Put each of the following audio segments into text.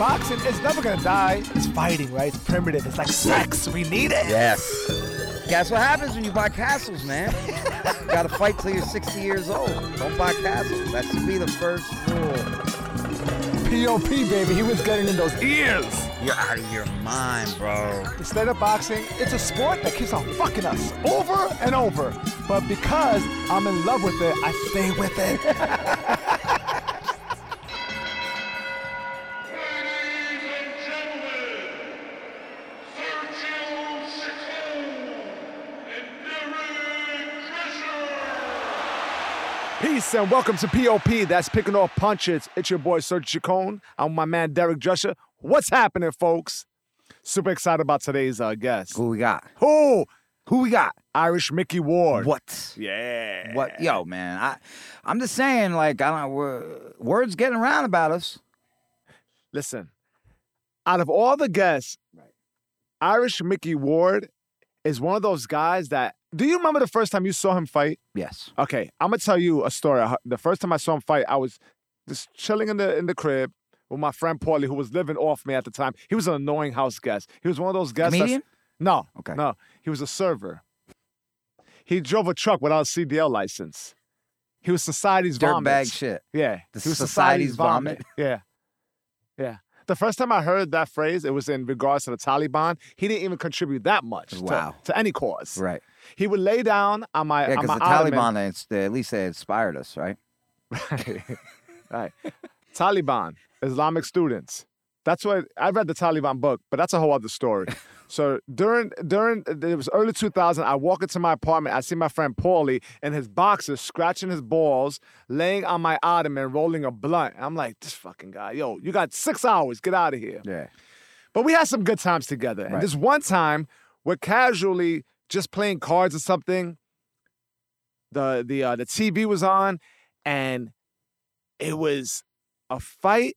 boxing is never gonna die. It's fighting, right? It's primitive. It's like sex. We need it. Yes. Guess what happens when you buy castles, man? you gotta fight till you're 60 years old. Don't buy castles. That should be the first rule. POP, baby. He was getting in those ears. You're out of your mind, bro. Instead of boxing, it's a sport that keeps on fucking us over and over. But because I'm in love with it, I stay with it. And welcome to POP. That's picking off punches. It's your boy Serge Chacon. I'm my man Derek Drescher. What's happening, folks? Super excited about today's uh, guest. Who we got? Who? Who we got? Irish Micky Ward. What? Yeah. What? Yo, man. I, I'm just saying, like, I don't. We're, words getting around about us. Listen, out of all the guests, Irish Micky Ward is one of those guys that. Do you remember the first time you saw him fight? Yes. Okay, I'm gonna tell you a story. The first time I saw him fight, I was just chilling in the in the crib with my friend Paulie, who was living off me at the time. He was an annoying house guest. He was one of those guests. Comedian? No. Okay. No, he was a server. He drove a truck without a CDL license. He was society's vomit. Dirtbag shit. Yeah. The he was society's vomit. Yeah. Yeah. The first time I heard that phrase, it was in regards to the Taliban. He didn't even contribute that much to- Wow. to, any cause. Right. He would lay down on my Yeah, on because my the ottoman. Taliban, they, at least they inspired us, right? Right. right. Taliban, Islamic students. That's what I read the Taliban book, but that's a whole other story. so during during it was early 2000, I walk into my apartment. I see my friend Paulie in his boxers, scratching his balls, laying on my ottoman, rolling a blunt. I'm like, this fucking guy, yo, you got six hours, get out of here. Yeah. But we had some good times together. And Right. this one time, we're casually just playing cards or something. The the uh, the TV was on, and it was a fight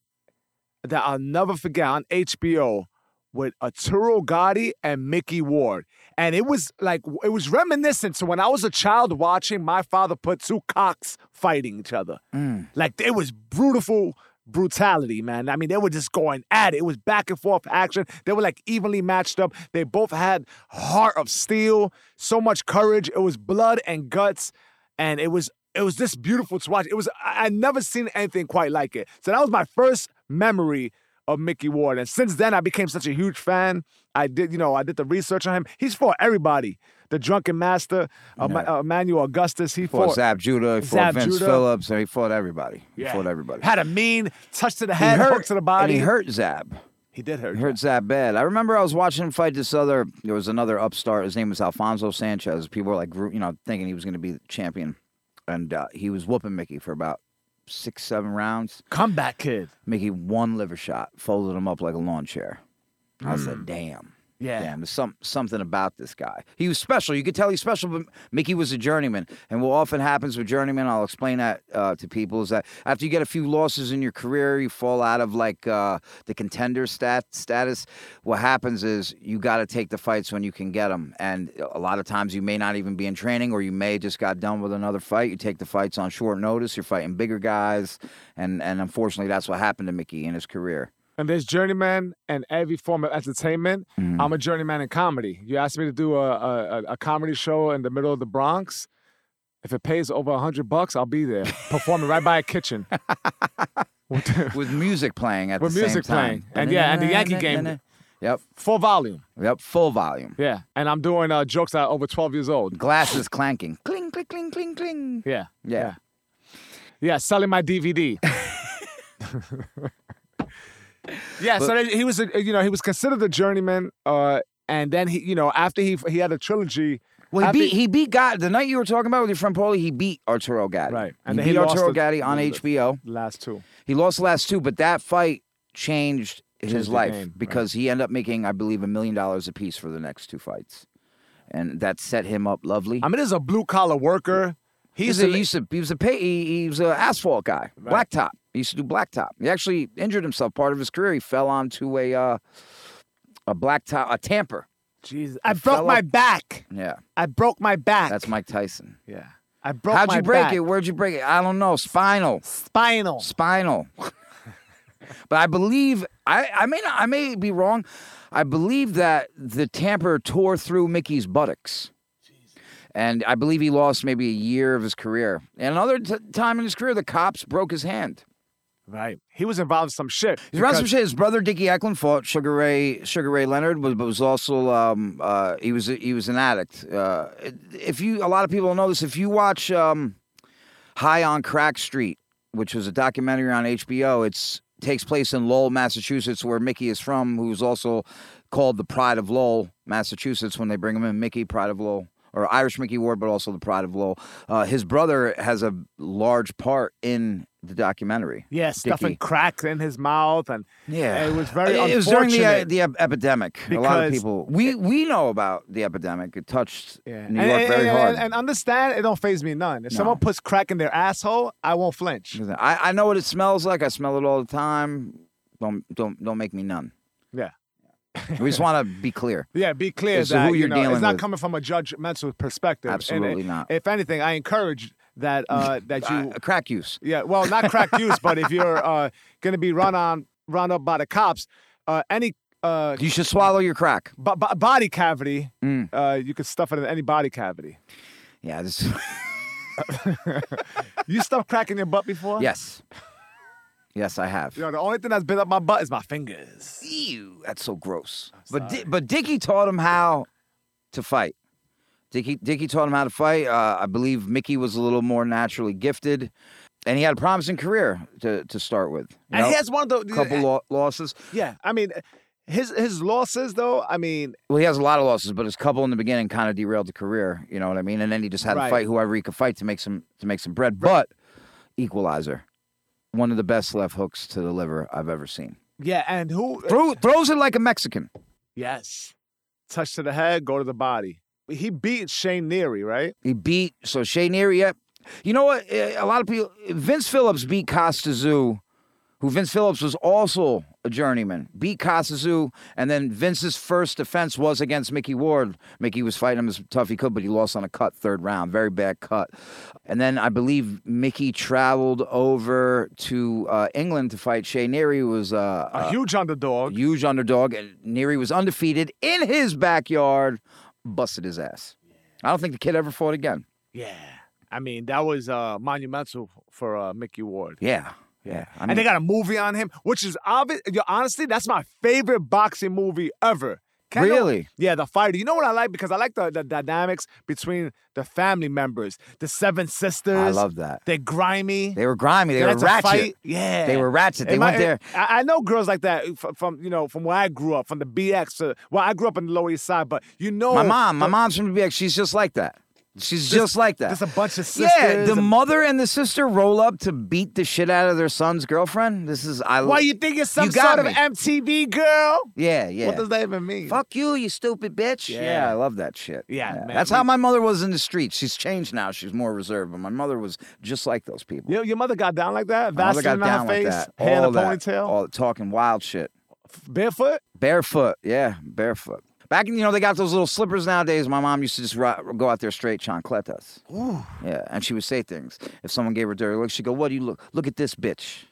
that I'll never forget on HBO with Arturo Gatti and Micky Ward. And it was like it was reminiscent to when I was a child watching my father put two cocks fighting each other. Mm. Like it was brutal brutality, man. I mean, they were just going at it. It was back and forth action. They were like evenly matched up. They both had heart of steel, so much courage. It was blood and guts, and it was it was just beautiful to watch. It was I I'd never seen anything quite like it. So that was my first memory of Micky Ward, and since then I became such a huge fan. I did, you know, I did the research on him. He's fought everybody. The Drunken Master, Ma- uh, Emmanuel Augustus. He Fought fought Zab Judah, he fought Zab Vince Judah. Phillips, and he fought everybody. He Yeah. fought everybody. Had a mean touch to the He head, hurt, hook to the body. He hurt Zab. He did hurt. He hurt Zab bad. I remember I was watching him fight this other. There was another upstart. His name was Alfonso Sanchez. People were like, you know, thinking he was going to be the champion, and uh, he was whooping Micky for about six, seven rounds. Comeback kid. Micky one liver shot, folded him up like a lawn chair. I said, hmm. "Damn." Yeah. Damn, there's some something about this guy. He was special. You could tell he's special, but Micky was a journeyman. And what often happens with journeymen, I'll explain that uh, to people, is that after you get a few losses in your career, you fall out of like uh, the contender stat status. What happens is you got to take the fights when you can get them. And a lot of times you may not even be in training, or you may just got done with another fight. You take the fights on short notice. You're fighting bigger guys, and and unfortunately, that's what happened to Micky in his career. And there's journeyman and every form of entertainment. Mm-hmm. I'm a journeyman in comedy. You asked me to do a, a, a- comedy show in the middle of the Bronx. If it pays over a hundred bucks, I'll be there performing right by a kitchen. With music playing at With the music same time. playing. And yeah, and the Yankee game. Yep, full volume. yep, full volume. Yeah, and I'm doing uh, jokes that are over 12 years old. Glasses clanking. Cling, cling, cling, cling, cling. Yeah, Yeah. yeah, yeah. Selling my DVD. yeah, so he was, a, you know, he was considered a journeyman, uh, and then he, you know, after he he had a trilogy. Well, he after- beat he beat God the night you were talking about with your friend Paulie. He beat Arturo Gatti. Right. And he then beat he Arturo the- Gatti on the- HBO. last two. He lost the last two, but that fight changed his Changed the life game, right. because he ended up making, I believe, a million dollars a piece for the next two fights, and that set him up lovely. I mean, is a blue collar worker. He He's used a, to, he used to he was a pay, he, he was an asphalt guy, blacktop. He used to do blacktop. He actually injured himself part of his career. He fell onto a uh, a blacktop a tamper. Jesus, I broke fell my up- back. Yeah, I broke my back. that's Mike Tyson. yeah. I broke How'd my you break back. it? Where'd you break it? I don't know. Spinal, Spinal. spinal. But I believe I, I may not, I may be wrong. I believe that the tamper tore through Micky's buttocks. And I believe he lost maybe a year of his career. And another t- time in his career, the cops broke his hand. Right. He was involved in some shit. He's around some shit. His brother Dickie Eklund fought Sugar Ray. Sugar Ray Leonard was, but was also um, uh, he was he was an addict. Uh, if you a lot of people know this. If you watch um, High on Crack Street, which was a documentary on HBO, it's takes place in Lowell, Massachusetts, where Micky is from, who's also called the Pride of Lowell, Massachusetts. When they bring him in, Micky Pride of Lowell. Or Irish Micky Ward, but also the Pride of Lowell. Uh, his brother has a large part in the documentary. Yeah, stuffing Dickie. crack in his mouth, and Yeah, it was very It was during the uh, the epidemic. a lot of people we we know about the epidemic. It touched Yeah. New and, York and- very and- hard. And, understand, it don't phase me none. If No. someone puts crack in their asshole, I won't flinch. I, I know what it smells like. I smell it all the time. Don't don't don't make me none. Yeah. We just want to be clear. Yeah, be clear that who you you're know, dealing it's not with. coming from a judgmental perspective. And Absolutely it- not. If anything, I encourage that uh, that you Uh, crack use. Yeah, well, not crack use, but if you're uh, going to be run on, run up by the cops, uh, any uh, You should swallow your crack. b- b- body cavity, Mm. uh, you can stuff it in any body cavity. Yeah. This, You stuffed crack in your butt before? yes. Yes, I have. You know, the only thing that's been up my butt is my fingers. Ew, that's so gross. But Di- but Dickie taught him how to fight. Dickie Dickie taught him how to fight. Uh, I believe Micky was a little more naturally gifted, and he had a promising career to to start with. You And he has one of the couple lo- losses. Yeah, I mean, his his losses though. I mean, Well, he has a lot of losses, but his couple in the beginning kind of derailed the career. You know what I mean? And then he just had Right. to fight whoever he could fight to make some to make some bread. But Equalizer, one of the best left hooks to the liver I've ever seen. yeah, and who? Throw, throws it like a Mexican. Yes, touch to the head, go to the body. He beat Shea Neary, right? He beat so Shea Neary. Yeah, you know what? Eh, A lot of people. Vince Phillips beat Kostya Tszyu, who Vince Phillips was also a journeyman. Beat Kostya Tszyu, and then Vince's first defense was against Micky Ward. Micky was fighting him as tough he could, but he lost on a cut third round, very bad cut. And then I believe Micky traveled over to uh, England to fight Shea Neary, who was uh, A huge underdog. huge underdog, and Neary was undefeated in his backyard, busted his ass. I don't think the kid ever fought again. Yeah, I mean that was uh, monumental for uh, Micky Ward. Yeah, yeah. I and they got a movie on him, which is obvious. Honestly, that's my favorite boxing movie ever. Know- Really? yeah, the fighter. You know what I like because I like the, the dynamics between the family members, the seven sisters. I love that. They're grimy. They were grimy. They, They were ratchet. fight. Yeah, They were ratchet. They And went my- there. I, I know girls like that uh, from, from you know from where I grew up, from the BX. To, well, I grew up in the Lower East Side, but you know, My mom, my mom's from the BX. She's just like that. She's just, like that. Just a bunch of sisters. yeah, the mother and the sister roll up to beat the shit out of their son's girlfriend. This is I. Love that. Why you think it's some sort of me. MTV girl? Yeah, yeah. What does that even mean? Fuck you, you stupid bitch. Yeah, Yeah. I love that shit. Yeah, man, That's we- how my mother was in the streets. She's changed now. She's more reserved, but my mother was just like those people. Your, your mother got down like that? My mother got down like face, that. hair in a All that. ponytail, All talking wild shit. barefoot? Barefoot, yeah, barefoot. Back in, you know, they got those little slippers nowadays. My mom used to just ri- go out there straight chancletas. Ooh. Yeah, and she would say things. If someone gave her dirty look, she'd go, "What do you look? Look at this bitch.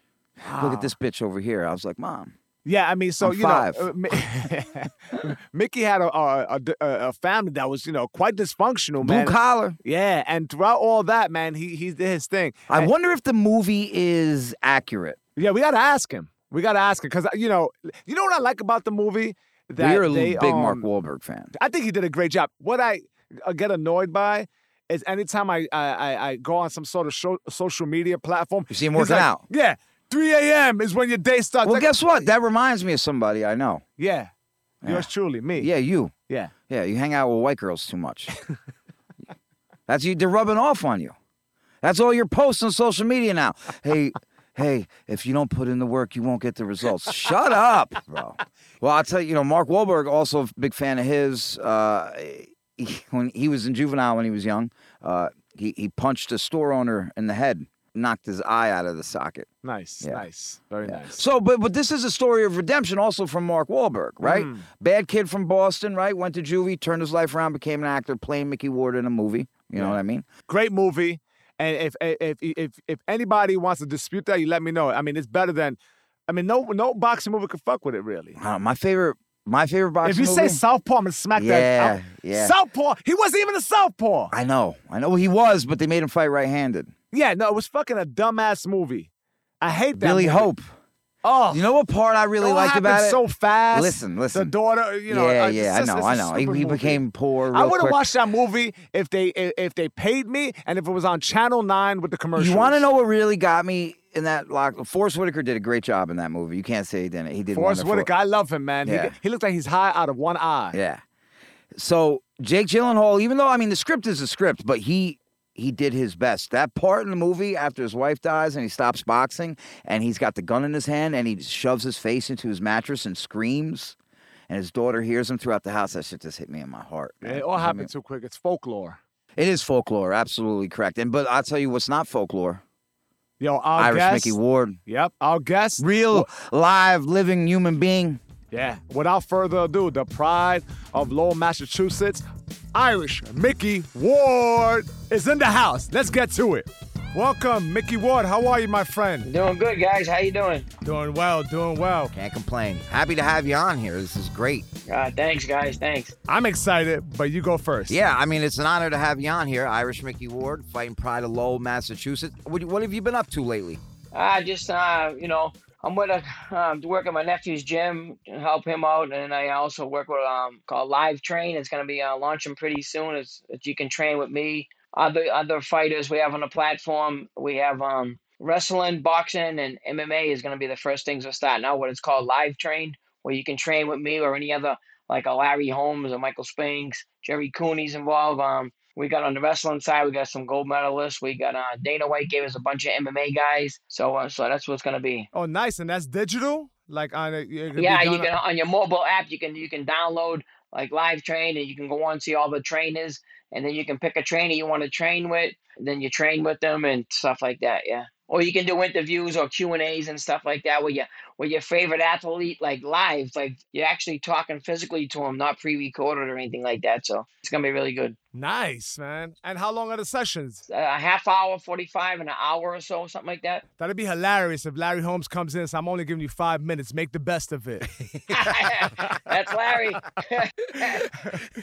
Look at this bitch over here." I was like, "Mom, Yeah, I mean, so I'm you five. know, uh, Micky had a, a, a, a family that was, you know, quite dysfunctional, blue collar." yeah, and throughout all that, man, he he did his thing. I And- wonder if the movie is accurate. yeah, we gotta ask him. We gotta ask him because you know, you know what I like about the movie that We're a they, big Mark um, Wahlberg fan. I think he did a great job. What I uh, get annoyed by is anytime I I, I, I go on some sort of show, social media platform, You see him working like, out. Yeah, 3 a.m. is when your day starts. Well, Like, guess what? That reminds me of somebody I know. yeah, yours truly, me. Yeah, you. yeah. Yeah, you hang out with white girls too much. That's you. They're rubbing off on you. That's all your posts on social media now. Hey, hey, if you don't put in the work, you won't get the results. Shut up, bro. Well, I'll tell you. You know, Mark Wahlberg also a big fan of his. Uh, he, when he was in juvenile when he was young, uh, he he punched a store owner in the head, knocked his eye out of the socket. Nice, Yeah. nice, very Yeah. nice. So, but but this is a story of redemption also from Mark Wahlberg, right? Mm. Bad kid from Boston, right? Went to juvie, turned his life around, became an actor, playing Micky Ward in a movie. You know Yeah. what I mean? Great movie. And if if if if anybody wants to dispute that, you let me know. I mean, it's better than I mean, no no boxing movie could fuck with it really. Uh, my favorite, my favorite boxing if you movie. say Southpaw, I'm gonna smack yeah, that. out. yeah. Southpaw. He wasn't even a Southpaw. I know, I know he was, but they made him fight right-handed. Yeah, no, it was fucking a dumbass movie. I hate that. Billy movie. Hope. Oh, You know what part I really liked about it? so fast. Listen, listen. The daughter, you know. yeah, yeah, I know, I know. He, he became poor. I would have watched that movie if they if they paid me and if it was on Channel Nine with the commercials. You want to know what really got me in that lock? Forest Whitaker did a great job in that movie. You can't say he didn't. He did Forest wonderful. Whitaker? I love him, man. Yeah. He, he looked like he's high out of one eye. Yeah. So Jake Gyllenhaal, even though I mean the script is a script, but he he did his best. That part in the movie after his wife dies and he stops boxing and he's got the gun in his hand and he shoves his face into his mattress and screams. And his daughter hears him throughout the house. That shit just hit me in my heart. man. It all I mean, happened too quick. It's folklore. It is folklore, absolutely correct. And but I'll tell you what's not folklore. Yo, our Irish guest. Micky Ward. Yep, our guest. Real live living human being. Yeah. Without further ado, the pride of Lowell, Massachusetts, Irish Micky Ward is in the house. Let's get to it. Welcome, Micky Ward. How are you, my friend? Doing good, guys. How you doing? Doing well, doing well. Can't complain. Happy to have you on here. This is great. Uh, thanks, guys. Thanks. I'm excited, but you go first. Yeah, I mean, it's an honor to have you on here. Irish Micky Ward, fighting Pride of Lowell, Massachusetts. What, what have you been up to lately? Uh, just uh, you know, I'm with a um, to work at my nephew's gym, and help him out, and I also work with um called Live Train. It's gonna be uh, launching pretty soon. It's you can train with me. Other other fighters we have on the platform. We have um wrestling, boxing, and MMA is gonna be the first things we're starting out. What it's called Live Train, where you can train with me or any other like a Larry Holmes or Michael Spinks, Jerry Cooney's involved. Um, we got on the wrestling side, we got some gold medalists. We got uh, Dana White gave us a bunch of MMA guys. So uh, so that's what's gonna be. Oh, nice. And that's digital? Like on a, it could be Yeah, you can on your mobile app. You can you can download like live train, and you can go on and see all the trainers, and then you can pick a trainer you want to train with, and then you train with them and stuff like that. Yeah. Or you can do interviews or Q and A's and stuff like that where your with your favorite athlete like live, like you're actually talking physically to them, not pre-recorded or anything like that. So it's gonna be really good. Nice, man. And how long are the sessions? a half hour, 45, and an hour or so, something like that. That'd be hilarious if Larry Holmes comes in. So I'm only giving you five minutes. Make the best of it. That's Larry.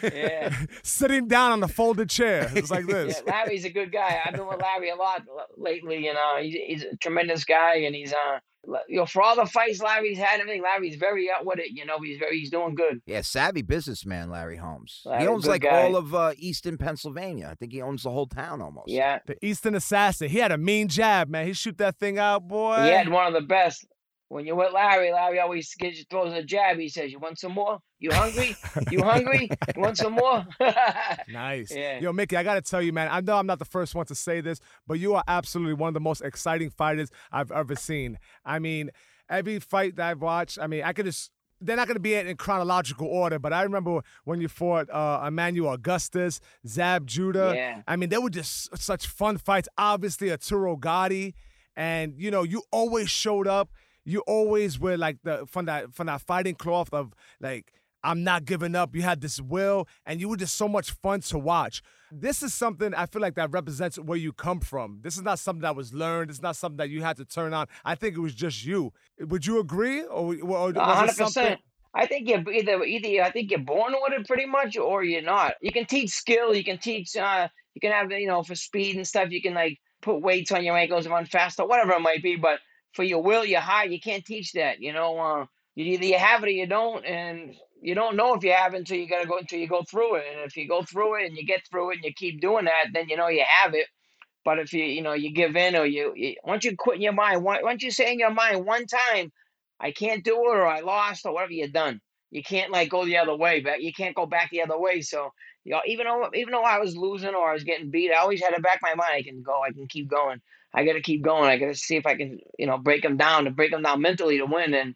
yeah. Sitting down on the folded chair. It's like yeah, this. Larry's a good guy. I've been with Larry a lot lately, you know. He's, he's a tremendous guy, and he's uh, you know, for all the fights Larry's had, everything. Larry's very out with it. You know, he's very, he's doing good. Yeah, savvy businessman, Larry Holmes. Larry, he owns like guy. all of uh, Easton, Pennsylvania. I think he owns the whole town almost. Yeah, The Easton Assassin. He had a mean jab, man. He shoot that thing out, boy. he had one of the best. When you're with Larry, Larry always gives you, throws a jab. He says, "You want some more? You hungry? You hungry? You want some more?" Nice. Yeah. Yo, Micky, I got to tell you, man, I know I'm not the first one to say this, but you are absolutely one of the most exciting fighters I've ever seen. I mean, every fight that I've watched, I mean, I could just. They're not going to be in chronological order, but I remember when you fought uh, Emmanuel Augustus, Zab Judah. Yeah. I mean, they were just such fun fights. Obviously, Arturo Gatti, and you know, you always showed up. You always were like the from that from that fighting cloth of like I'm not giving up. You had this will, and you were just so much fun to watch. This is something I feel like that represents where you come from. This is not something that was learned. It's not something that you had to turn on. I think it was just you. Would you agree, or, or or A 100%. I think you're either either I think you're born with it pretty much, or you're not. You can teach skill. You can teach. Uh, you can have you know for speed and stuff. You can like put weights on your ankles and run faster, whatever it might be. But for your will, your heart, you can't teach that. You know, uh, you either you have it or you don't, and you don't know if you have it until you gotta go until you go through it. And if you go through it and you get through it and you keep doing that, then you know you have it. But if you you know you give in or you, you once you quit in your mind, once you say in your mind one time, I can't do it or I lost or whatever you're done. You can't like go the other way, but you can't go back the other way. So you know, even though even though I was losing or I was getting beat, I always had to back my mind. I can go. I can keep going. I got to keep going. I got to see if I can you know break them down to break them down mentally to win. And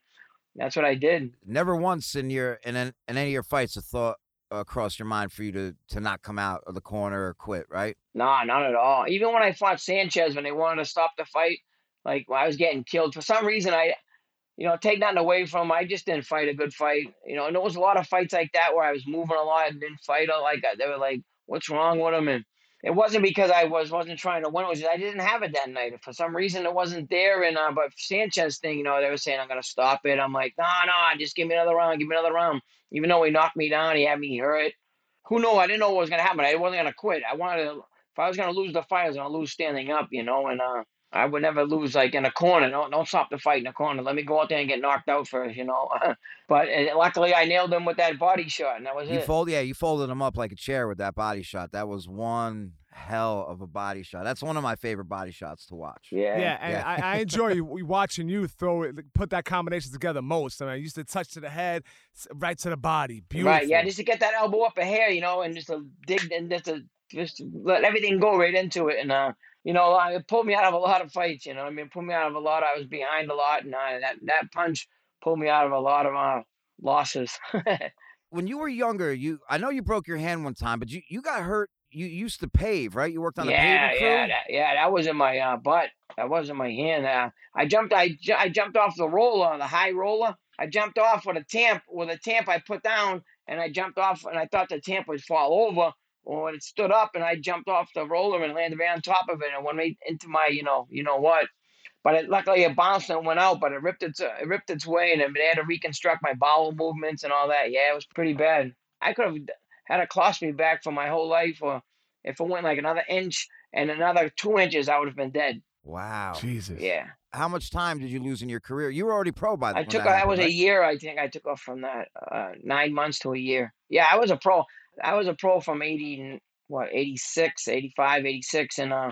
that's what I did. Never once in your in, in any of your fights a thought uh, crossed your mind for you to to not come out of the corner or quit, right? Nah, not at all. Even when I fought Sanchez, when they wanted to stop the fight, like I was getting killed for some reason, I, you know, take nothing away from. him, I just didn't fight a good fight. You know, and there was a lot of fights like that where I was moving a lot and didn't fight. uh, Like they were like, "What's wrong with him?" And it wasn't because I was wasn't trying to win. It was I didn't have it that night. For some reason, it wasn't there. And uh, but Sanchez thing, you know, they were saying I'm gonna stop it. I'm like, no, nah, no, nah, just give me another round, give me another round. Even though he knocked me down, he had me hurt. Who knew? I didn't know what was gonna happen. I wasn't gonna quit. I wanted to. If I was gonna lose the fight, I was gonna lose standing up, you know. And uh, I would never lose like in a corner. Don't don't stop the fight in a corner. Let me go out there and get knocked out first, you know. but uh, luckily, I nailed him with that body shot, and that was You it. fold, yeah, you folded him up like a chair with that body shot. That was one hell of a body shot. That's one of my favorite body shots to watch. yeah. Yeah, and Yeah. I, I enjoy watching you throw it, put that combination together most. I mean, I used to touch to the head, right to the body. Beautiful. Right, yeah, just to get that elbow up a hair, you know, and just to dig and just to just let everything go right into it, and uh, you know, it pulled me out of a lot of fights. You know, what I mean, pulled me out of a lot. I was behind a lot, and uh, that that punch pulled me out of a lot of uh, losses. When you were younger, you I know you broke your hand one time, but you, you got hurt. You used to pave, right? You worked on a yeah, paving crew. yeah, that, yeah, that was in my uh, butt. That was in my hand. Uh, I jumped. I, ju- I jumped off the roller, the high roller. I jumped off with a tamp. With a tamp, I put down, and I jumped off, and I thought the tamp would fall over. Well, when it stood up, and I jumped off the roller and landed right on top of it, and went right into my, you know, you know what. But it, luckily, it bounced and went out. But it ripped its, uh, it ripped its way, and it, they had to reconstruct my bowel movements and all that. Yeah, it was pretty bad. I could have had a cost me back for my whole life, or if it went like another inch and another two inches, I would have been dead. Wow. Jesus. Yeah, How much time did you lose in your career? You were already pro by the time I took that that happened, was a year. I think I took off from that uh, nine months to a year. Yeah, I was a pro. I was a pro from eighty and what 86, 85, 86, and uh,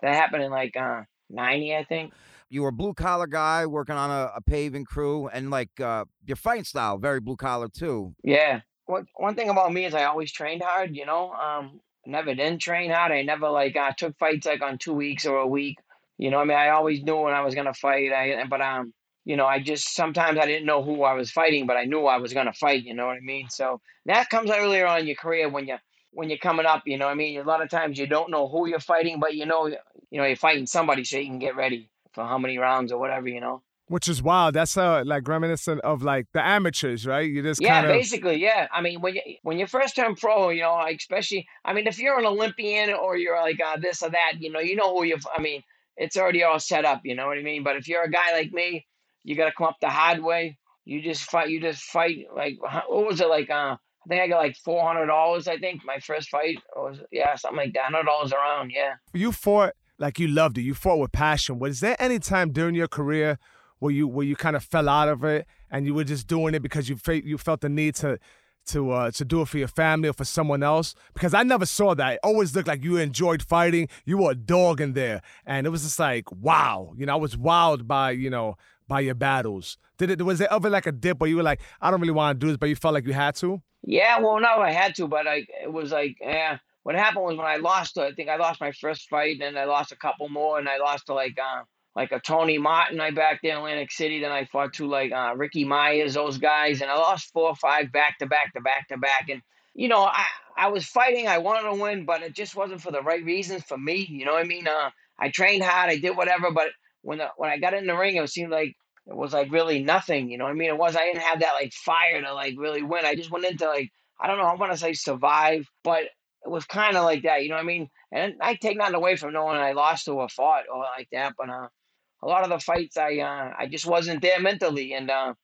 that happened in like uh, ninety, I think. You were a blue collar guy working on a, a paving crew, and like uh, your fighting style, very blue collar too. Yeah. What one thing about me is I always trained hard. You know, um, never didn't train hard. I never like uh, took fights like on two weeks or a week. You know, I mean, I always knew when I was gonna fight. I but um, you know, I just sometimes I didn't know who I was fighting, but I knew I was gonna fight. You know what I mean? So that comes earlier on in your career when you when you're coming up. You know, what I mean, a lot of times you don't know who you're fighting, but you know, you know, you're fighting somebody so you can get ready for how many rounds or whatever. You know. Which is wild. That's uh, like reminiscent of like the amateurs, right? You just Yeah, kind of basically, yeah. I mean, when you when you first turn pro, you know, especially, I mean, if you're an Olympian or you're like uh, this or that, you know, you know who you. I mean, it's already all set up. You know what I mean? But if you're a guy like me, you got to come up the hard way. You just fight. You just fight. Like what was it like? Uh, I think I got like four hundred dollars. I think my first fight was yeah something like that. Hundred dollars around. Yeah. you fought like you loved it. You fought with passion. Was there any time during your career where you where you kind of fell out of it and you were just doing it because you fe- you felt the need to to uh, to do it for your family or for someone else? Because I never saw that. It always looked like you enjoyed fighting. You were a dog in there, and it was just like wow. You know, I was wowed by you know by your battles. Did it? Was there ever like a dip where you were like, I don't really want to do this, but you felt like you had to? Yeah, well, no, I had to, but I it was like, yeah. What happened was when I lost, I think I lost my first fight, and I lost a couple more, and I lost to like uh like a Tony Martin. I back in Atlantic City. Then I fought to like uh Ricky Myers, those guys, and I lost four or five back to back to back to back. And you know, I I was fighting, I wanted to win, but it just wasn't for the right reasons for me. You know what I mean? Uh, I trained hard, I did whatever, but when the, when I got in the ring, it seemed like it was like really nothing. You know what I mean? It was I didn't have that like fire to like really win. I just went into like I don't know. I want to say survive, but it was kind of like that. You know what I mean? And I take nothing away from knowing I lost or fought or like that, but uh, a lot of the fights I uh, I just wasn't there mentally, and uh,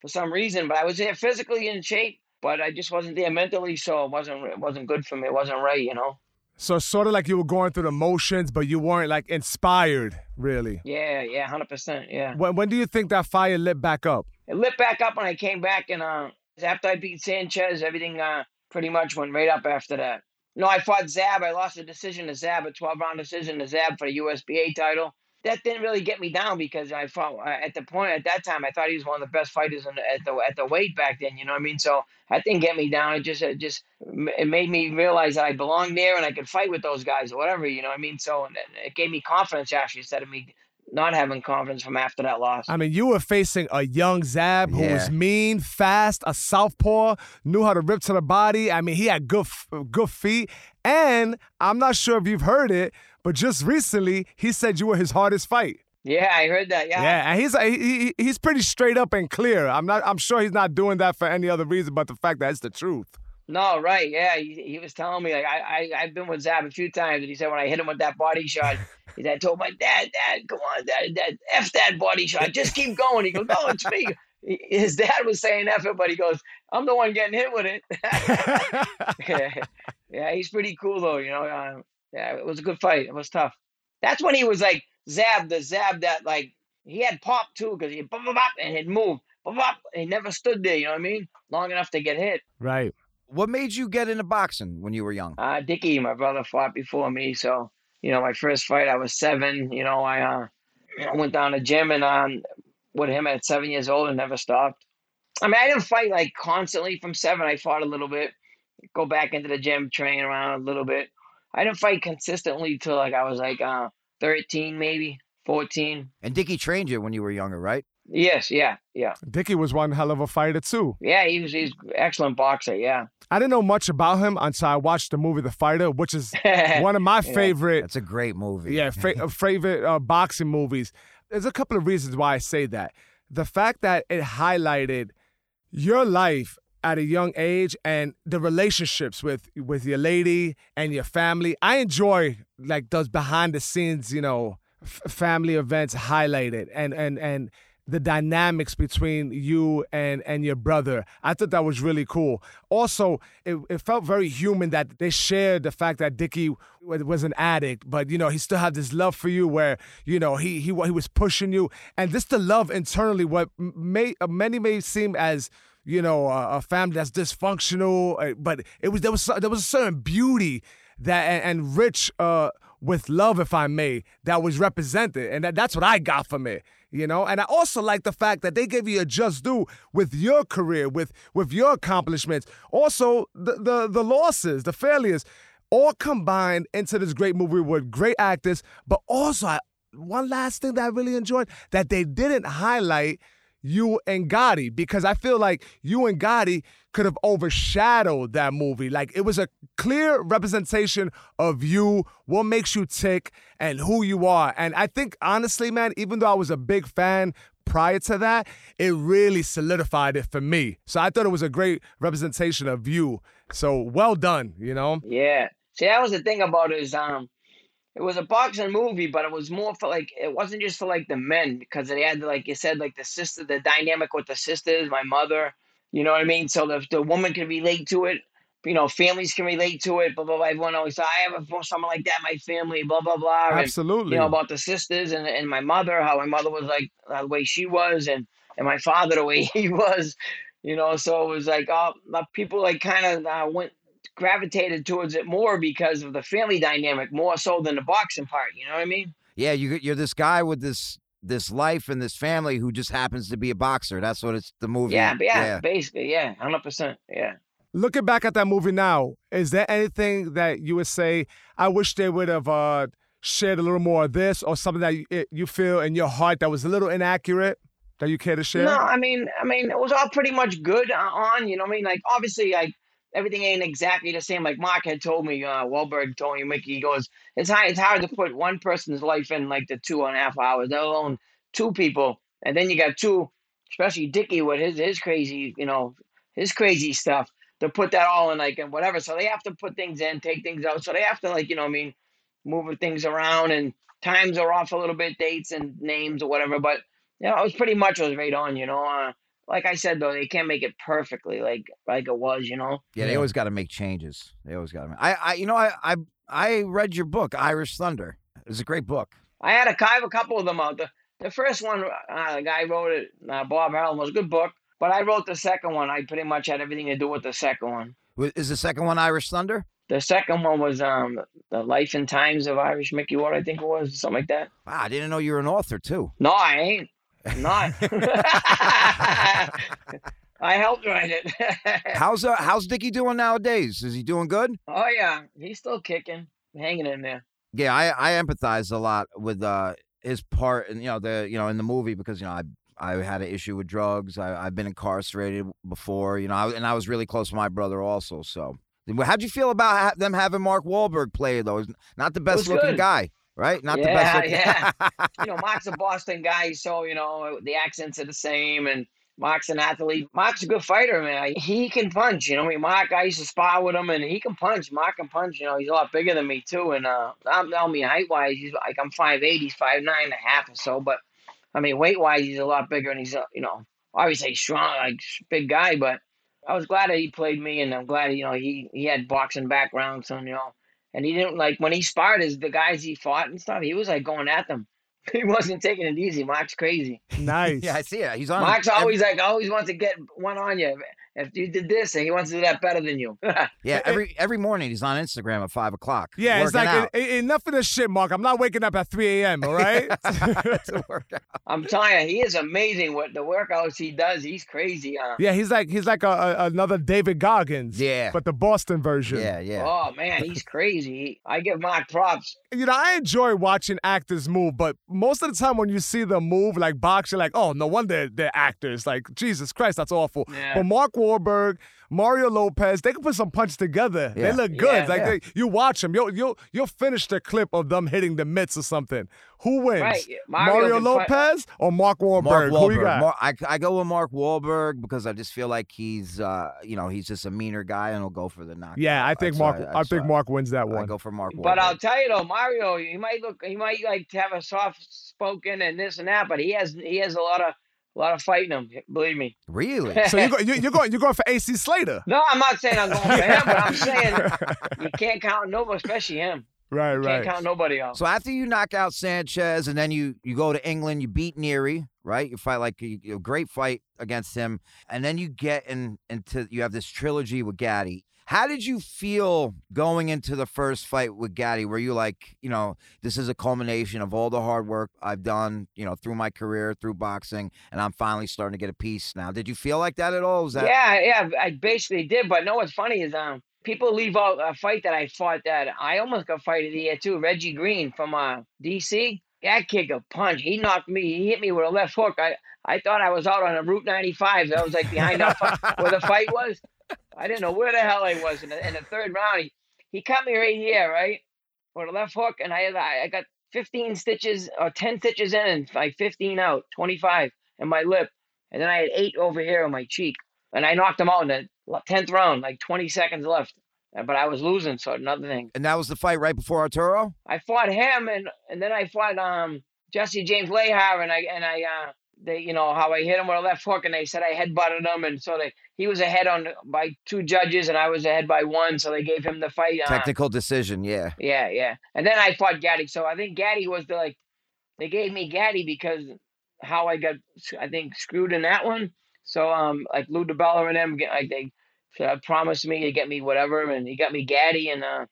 for some reason, but I was there physically in shape, but I just wasn't there mentally, so it wasn't it wasn't good for me. It wasn't right, you know. So sort of like you were going through the motions, but you weren't like inspired, really. Yeah, yeah, hundred percent, yeah. When when do you think that fire lit back up? it lit back up when I came back, and uh, after I beat Sanchez, everything uh, pretty much went right up after that. No, I fought Zab. I lost a decision to Zab, a 12 round decision to Zab for the USBA title. That didn't really get me down because I fought uh, at the point at that time. I thought he was one of the best fighters in, at the at the weight back then. You know what I mean? So that didn't get me down. It just it just it made me realize that I belonged there and I could fight with those guys or whatever. You know what I mean? So it gave me confidence actually instead of me not having confidence from after that loss. I mean, you were facing a young Zab who was mean, fast, a southpaw, knew how to rip to the body. I mean, he had good, good feet. And I'm not sure if you've heard it, but just recently he said you were his hardest fight. Yeah, I heard that. Yeah. Yeah, and he's he, he- he's pretty straight up and clear. I'm not. I'm sure he's not doing that for any other reason but the fact that it's the truth. No, right? Yeah, he, he was telling me like I, I I've been with Zab a few times, and he said when I hit him with that body shot, he said I told my dad, Dad, come on, Dad, Dad, f that body shot, just keep going. He goes, No, it's me. His dad was saying f it, but he goes, I'm the one getting hit with it. yeah, he's pretty cool though. You know, uh, yeah, it was a good fight. It was tough. That's when he was like Zab, the Zab that like he had pop too because he bop, bop, bop, and he'd move. Bop, bop, and he never stood there. You know what I mean? Long enough to get hit. right. What made you get into boxing when you were young? Uh, Dickie, my brother, fought before me, so you know my first fight, I was seven. You know, I uh, I went down to gym and um, with him at seven years old and never stopped. I mean, I didn't fight like constantly from seven. I fought a little bit, go back into the gym, train around a little bit. I didn't fight consistently till like I was like uh, thirteen, maybe fourteen. And Dickie trained you when you were younger, right? Yes, yeah, yeah, Dickie was one hell of a fighter too. yeah. He was he's excellent boxer. Yeah. I didn't know much about him until I watched the movie The Fighter, which is one of my Yeah. favorite That's a great movie. Yeah, fa- uh, favorite uh, boxing movies. There's a couple of reasons why I say that. The fact that it highlighted your life at a young age and the relationships with with your lady and your family. I enjoy like those behind the scenes, you know, f- family events highlighted and and and the dynamics between you and and your brother. I thought that was really cool. Also, it, it felt very human that they shared the fact that Dickie was an addict, but you know he still had this love for you, where you know he he he was pushing you, and this the love internally. What may uh, many may seem as you know a, a family that's dysfunctional, uh, but it was there was there was a certain beauty that and, and rich uh with love, if I may, that was represented, and that, that's what I got from it you know? And i also like the fact that they gave you a just due with your career with with your accomplishments. Also the the, the losses the failures all combined into this great movie with great actors but also I, one last thing that i really enjoyed that they didn't highlight you and Gatti because I feel like you and Gatti could have overshadowed that movie. Like it was a clear representation of you, what makes you tick, and who you are. And I think honestly, man, even though I was a big fan prior to that, it really solidified it for me. So I thought it was a great representation of you. So well done, you know? Yeah. See, that was the thing about it is um, it was a boxing movie, but it was more for like it wasn't just for like the men because they had like you said like the sister, the dynamic with the sisters, my mother. You know what I mean? So the the woman can relate to it. You know, families can relate to it. Blah blah blah. Everyone always say, I have a, someone like that in my family. Blah blah blah. and, Absolutely. you know about the sisters and, and my mother how my mother was like the way she was and and my father the way he was you know so it was like uh, people like kind of uh, went gravitated towards it more because of the family dynamic more so than the boxing part you know what i mean Yeah, you you're this guy with this this life and this family who just happens to be a boxer. That's what it's the movie. yeah yeah, basically yeah 100% yeah Looking back at that movie now, is there anything that you would say, I wish they would have uh, shared a little more of this or something that you, it- you feel in your heart that was a little inaccurate that you care to share? No, I mean, I mean, it was all pretty much good uh, on. You know, what I mean, like obviously, like everything ain't exactly the same. Like Mark had told me, uh, Wahlberg told me, Micky, he goes, it's hard, it's hard to put one person's life in like the two and a half hours, let alone two people, and then you got two, especially Dickie with his his crazy, you know, his crazy stuff to put that all in like and whatever. So they have to put things in, take things out. So they have to like, you know, I mean, moving things around and times are off a little bit, dates and names or whatever, but you know, it was pretty much was right on, you know. Uh, like I said though, they can't make it perfectly like like it was, you know. Yeah, they always got to make changes. They always got to. I, I, you know, I, I, I read your book, Irish Thunder. It's a great book. I had a I have a couple of them out. The the first one, uh, the guy wrote it, uh, Bob Halloran, was a good book. But I wrote the second one. I pretty much had everything to do with the second one. Is the second one Irish Thunder? The second one was um the life and times of Irish Micky Ward, I think it was something like that. Wow, I didn't know you were an author too. No, I ain't. I'm not. I helped write it. How's uh, how's Dickie doing nowadays? Is he doing good? oh yeah, he's still kicking, hanging in there. Yeah, I, I empathize a lot with uh, his part, and you know the you know in the movie because you know I I had an issue with drugs. I, I've been incarcerated before, you know, I, and I was really close to my brother also. So, how'd you feel about ha- them having Mark Wahlberg play though? He's Not the best looking good. guy, right? Not the Yeah, best looking. you know, Mark's a Boston guy, so you know the accents are the same, and Mark's an athlete. Mark's a good fighter, man. He can punch. You know, I mean, Mark. I used to spar with him, and he can punch. Mark can punch. You know, he's a lot bigger than me too. And uh, I'm, I mean, height wise, he's like I'm five eight. He's five nine and a half or so. But I mean, weight wise, he's a lot bigger, and he's uh, you know, obviously strong, like big guy. But I was glad that he played me, and I'm glad you know he he had boxing background, so you know, and he didn't like when he sparred as the guys he fought and stuff. He was like going at them. He wasn't taking it easy. Mark's crazy. Nice. Yeah, I see it. He's on. Mark's always like always wants to get one on you. If you did this, and he wants to do that better than you. Yeah, every every morning he's on Instagram at five o'clock. Yeah, it's like out. en- en- enough of this shit, Mark. I'm not waking up at 3 a.m. All right. to work out. I'm telling you, he is amazing. What the workouts he does, he's crazy. Uh, yeah, he's like he's like a, a, another David Goggins. Yeah. but the Boston version. Yeah, yeah. Oh man, he's crazy. I give Mark props. You know, I enjoy watching actors move, but most of the time when you see them move like box, you're like, oh, no wonder they're actors. Like Jesus Christ, that's awful. Yeah. But Mark Wahlberg, Mario Lopez, they can put some punches together. Yeah. They look good. Yeah, like yeah. They, you watch them, you'll you'll you'll finish the clip of them hitting the mitts or something. Who wins? Right, Mario, Mario can fight- Lopez or Mark Wahlberg? Mark Who you Wahlberg. got? Mar- I, I go with Mark Wahlberg because I just feel like he's, uh, you know, he's just a meaner guy and he'll go for the knockout. yeah, I think That's Mark. why- I that's think why Mark wins that one. I one. go for Mark. But I'll tell you though, Mario, he might look, he might like to have a soft spoken and this and that, but he has he has a lot of a lot of fighting him. Believe me. really. so you're, you, you're going you're going for AC Slater. No, I'm not saying I'm going for him, but I'm saying you can't count nobody, especially him. right, You right. can't count nobody else. So after you knock out Sanchez and then you you go to England, you beat Neary, right? You fight like a, a great fight against him, and then you get in into you have this trilogy with Gatti. How did you feel going into the first fight with Gatti? Were you like, you know, this is a culmination of all the hard work I've done, you know, through my career, through boxing, and I'm finally starting to get a piece now. Did you feel like that at all? Was that yeah, yeah, I basically did. But know what's funny is um people leave out a fight that I fought that I almost got fight of the year too. Reggie Green from uh DC. That kick a punch. He knocked me. He hit me with a left hook. I I thought I was out on a Route 95. I was like behind fight, where the fight was. I didn't know where the hell I was in the, in the third round. He, he cut me right here, right, with a left hook, and I had I I got 15 stitches or 10 stitches in and like 15 out, 25 in my lip, and then I had eight over here on my cheek, and I knocked him out in the 10th round, like 20 seconds left. Uh, But I was losing, so another thing. and that was the fight right before Arturo? I fought him, and and then I fought um Jesse James Leija, and I and I uh they you know how I hit him with a left hook, and they said I headbutted him, and so they he was ahead on by two judges, and I was ahead by one, so they gave him the fight. Uh, Technical decision, yeah. yeah, yeah, and then I fought Gatti, so I think Gatti was the like they gave me Gatti because how I got I think screwed in that one. So um like Lou DiBella and them like they uh, promised me to get me whatever, and he got me Gatti, and uh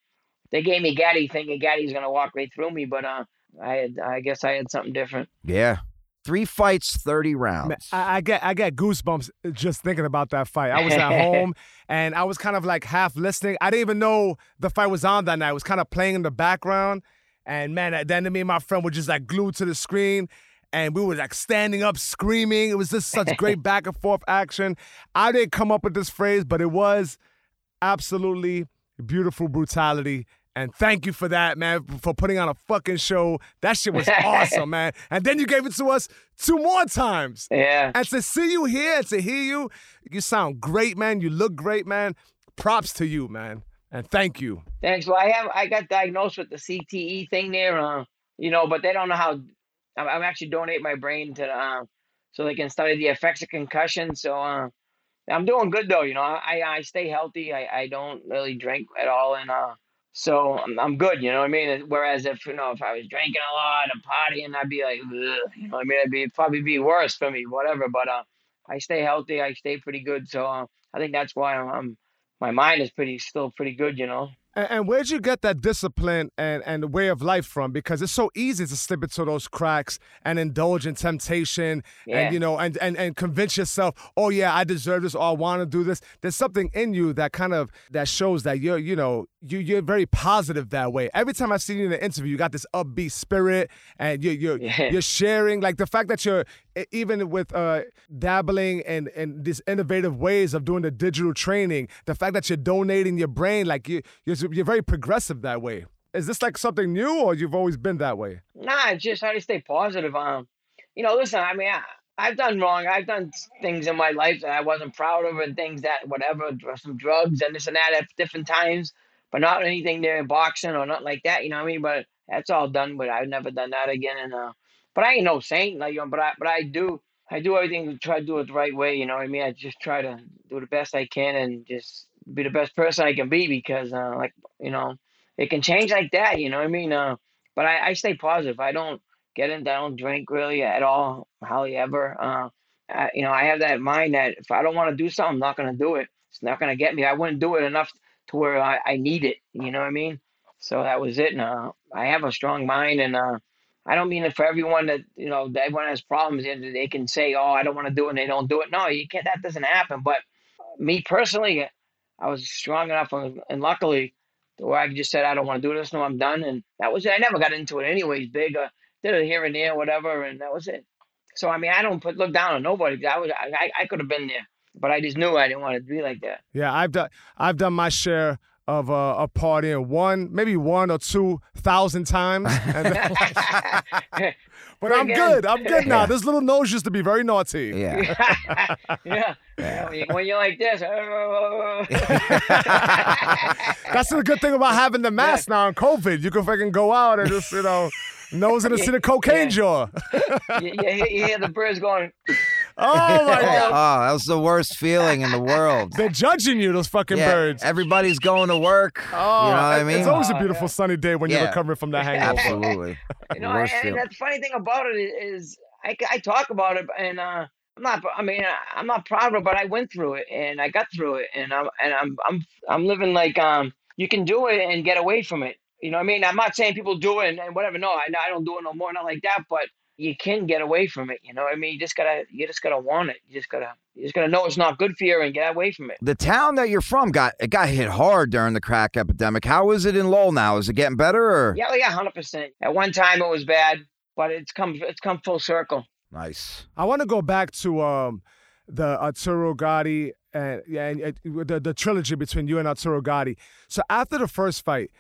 they gave me Gatti thinking Gatti's gonna walk right through me, but uh I had I guess I had something different. Yeah. Three fights, 30 rounds. I, I get I get goosebumps uh, just thinking about that fight. I was at home and I was kind of like half listening. I didn't even know the fight was on that night. It was kind of playing in the background. And man, at the end of me and my friend were just like glued to the screen. And we were like standing up, screaming. It was just such great back and forth action. I didn't come up with this phrase, but it was absolutely beautiful brutality. And thank you for that, man, for putting on a fucking show. That shit was awesome, man. And then you gave it to us two more times. Yeah. And to see you here and to hear you, you sound great, man. You look great, man. Props to you, man. And thank you. Thanks. Well, I have I got diagnosed with the CTE thing there, uh, you know, but they don't know how. I'm, I'm actually donating my brain to, uh, so they can study the effects of concussion. So uh, I'm doing good though. You know, I I stay healthy. I I don't really drink at all, and uh, so I'm, good. You know what I mean? Whereas if you know if I was drinking a lot and partying, I'd be like, Ugh, you know what I mean? It'd be it'd probably be worse for me, whatever. But uh, I stay healthy. I stay pretty good. So uh, I think that's why I'm, I'm my mind is pretty still pretty good. You know. And, and where'd you get that discipline and, and way of life from? Because it's so easy to slip into those cracks and indulge in temptation Yeah. and, you know, and, and, and convince yourself, oh, yeah, I deserve this or I want to do this. There's something in you that kind of, that shows that you're, you know, you, you're very positive that way. Every time I've seen you in an interview, you got this upbeat spirit and you're, you're, Yeah. you're sharing, like the fact that you're, even with uh, dabbling in, in these innovative ways of doing the digital training, the fact that you're donating your brain, like you, you're, you're very progressive that way. Is this like something new or you've always been that way? Nah, just how to stay positive. Um, you know, listen, I mean, I, I've done wrong. I've done things in my life that I wasn't proud of, and things that whatever, some drugs and this and that at different times, but not anything there in boxing or not like that. You know what I mean? But that's all done. But I've never done that again. And uh, but I ain't no saint, like you know. But I but I do I do everything to try to do it the right way. You know what I mean? I just try to do the best I can and just be the best person I can be because uh, like you know it can change like that. You know what I mean? Uh, but I, I stay positive. I don't get into. I don't drink really at all, hardly ever. Uh, I, you know, I have that mind that if I don't want to do something, I'm not to do it. It's not to get me. I wouldn't do it enough to where I, I need it. You know what I mean? So that was it. And uh, I have a strong mind, and uh, I don't mean it for everyone that you know. That everyone has problems, and they can say, "Oh, I don't want to do it," and they don't do it. No, you can't. That doesn't happen. But me personally, I was strong enough, and and luckily, where I just said, "I don't want to do this. No, I'm done." And that was it. I never got into it anyways. Big, uh, did it here and there, whatever, and that was it. So I mean, I don't put look down on nobody. I was, I, I- could have been there, but I just knew I didn't want to be like that. Yeah, I've done I've done my share of uh, a partying one, maybe one or two thousand times. And then- but I'm Again. good. I'm good now. This little nose used to be very naughty. Yeah. yeah. yeah. When, you, when you're like this, oh. That's the good thing about having the mask now in COVID. You can fucking go out and just, you know, nose in the city cocaine Yeah. jaw. you, you, hear- you hear the birds going. Oh my god. Oh, that was the worst feeling in the world. They're judging you, those fucking Yeah, birds. everybody's going to work. Oh, you know what I mean? It's always a Oh, beautiful yeah. sunny day when you're recovering from that hangover. Absolutely. You know, Worst and, feeling. and the funny thing about it is I, I talk about it, and uh, I'm not. I mean, I- I'm not proud of it, but I went through it, and I got through it, and I'm and I'm I'm I'm living like um you can do it and get away from it. You know what I mean? I'm not saying people do it and, and whatever. No, I I don't do it no more, not like that. But you can get away from it. You know what I mean? You just gotta you just gotta want it. You just gotta you just gotta know it's not good for you and get away from it. The town that you're from got it got hit hard during the crack epidemic. How is it in Lowell now? Is it getting better or Yeah, yeah, hundred percent. At one time it was bad, but it's come it's come full circle. nice? I want to go back to um, the Arturo Gatti and, yeah, and uh, the the trilogy between you and Arturo Gatti. So after the first fight,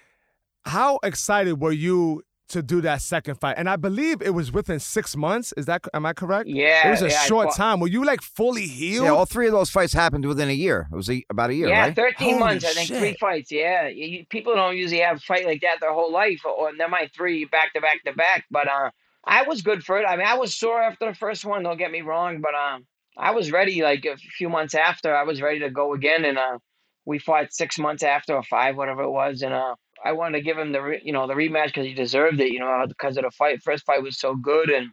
how excited were you to do that second fight? And I believe it was within six months. Is that am I correct? Yeah, It was a yeah, short fought- time. Were you like fully healed? Yeah, all three of those fights happened within a year. It was a, about a year, Yeah, right? 13 Holy months. I think three fights. Yeah, you, you- people don't usually have a fight like that their whole life, or there might three back to back to back. But uh, I was good for it. I mean, I was sore after the first one. Don't get me wrong, but um, I was ready. Like a few months after, I was ready to go again, and uh, we fought six months after or five, whatever it was, and uh, I wanted to give him the re- you know the rematch because he deserved it. You know, because of the fight. First fight was so good, and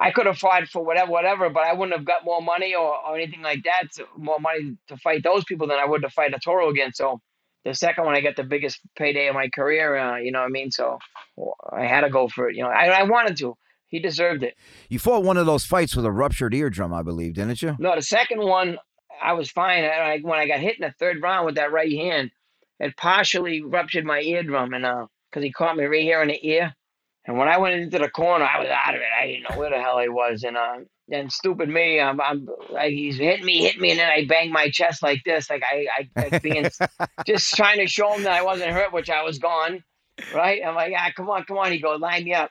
I could have fought for whatever, whatever, but I wouldn't have got more money or, or anything like that, to, more money to fight those people than I would to fight Arturo again. So the second one, I got the biggest payday of my career. Uh, you know what I mean? So I had to go for it. You know, I, I wanted to. He deserved it. You fought one of those fights with a ruptured eardrum, I believe, didn't you? No, the second one, I was fine. I, I, when I got hit in the third round with that right hand, it partially ruptured my eardrum, and uh, because he caught me right here in the ear. And when I went into the corner, I was out of it. I didn't know where the hell I was, and uh, and stupid me, I'm, I'm like he's hit me, hit me, and then I banged my chest like this, like I, I like being just trying to show him that I wasn't hurt, which I was gone. Right? I'm like, ah, come on, come on. He goes, line me up.